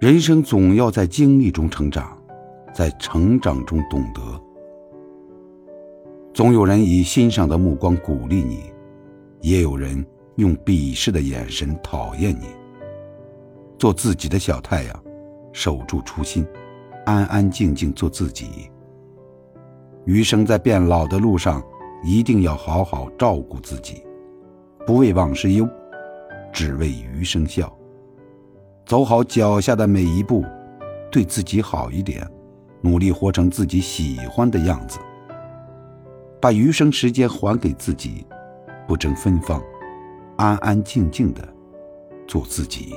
人生总要在经历中成长，在成长中懂得。总有人以欣赏的目光鼓励你，也有人用鄙视的眼神讨厌你。做自己的小太阳，守住初心，安安静静做自己。余生在变老的路上，一定要好好照顾自己，不为往事忧，只为余生笑。走好脚下的每一步，对自己好一点，努力活成自己喜欢的样子。把余生时间还给自己，不争芬芳，安安静静的做自己。